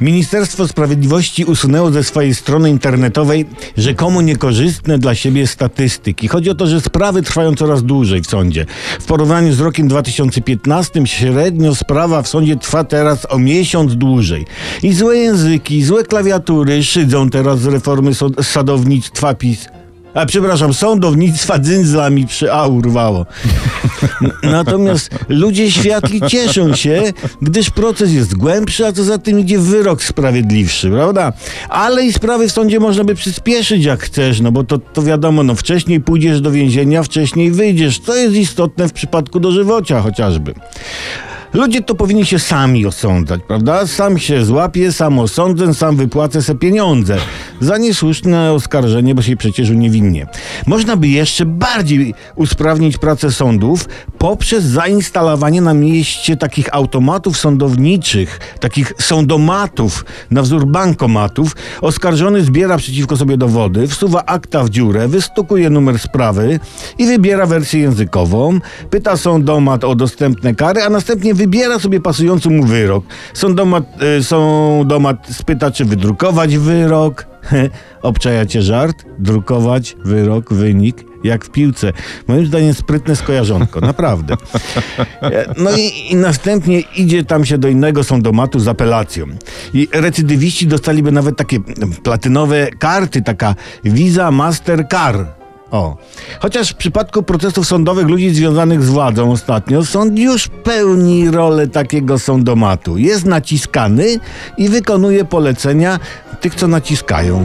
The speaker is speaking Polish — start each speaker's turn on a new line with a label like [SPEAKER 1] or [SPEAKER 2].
[SPEAKER 1] Ministerstwo Sprawiedliwości usunęło ze swojej strony internetowej rzekomo niekorzystne dla siebie statystyki. Chodzi o to, że sprawy trwają coraz dłużej w sądzie. W porównaniu z rokiem 2015 średnio sprawa w sądzie trwa teraz o miesiąc dłużej. I złe języki, złe klawiatury szydzą teraz z reformy so- sadownictwa PiS. A przepraszam, sądownictwa dzyndzla mi przy A urwało. Natomiast ludzie światli cieszą się, gdyż proces jest głębszy, a co za tym idzie wyrok sprawiedliwszy, prawda? Ale i sprawy w sądzie można by przyspieszyć jak chcesz, no bo to, to wiadomo, no wcześniej pójdziesz do więzienia, wcześniej wyjdziesz. To jest istotne w przypadku dożywocia chociażby. Ludzie to powinni się sami osądzać, prawda? Sam się złapie, sam osądzę, sam wypłacę se pieniądze. Za niesłuszne oskarżenie, bo się przecież uniewinnie. Można by jeszcze bardziej usprawnić pracę sądów poprzez zainstalowanie na mieście takich automatów sądowniczych, takich sądomatów na wzór bankomatów. Oskarżony zbiera przeciwko sobie dowody, wsuwa akta w dziurę, wystukuje numer sprawy i wybiera wersję językową. Pyta sądomat o dostępne kary, a następnie wybiera sobie pasujący mu wyrok. Sądomat, y, sądomat spyta, czy wydrukować wyrok. Obczajacie żart? Drukować wyrok, wynik, jak w piłce. Moim zdaniem sprytne skojarzonko, naprawdę. E, No i, i następnie idzie tam się do innego sądomatu z apelacją. I recydywiści dostaliby nawet takie platynowe karty, taka Visa Mastercard. O. Chociaż w przypadku procesów sądowych ludzi związanych z władzą ostatnio, sąd już pełni rolę takiego sądomatu. Jest naciskany i wykonuje polecenia tych, co naciskają.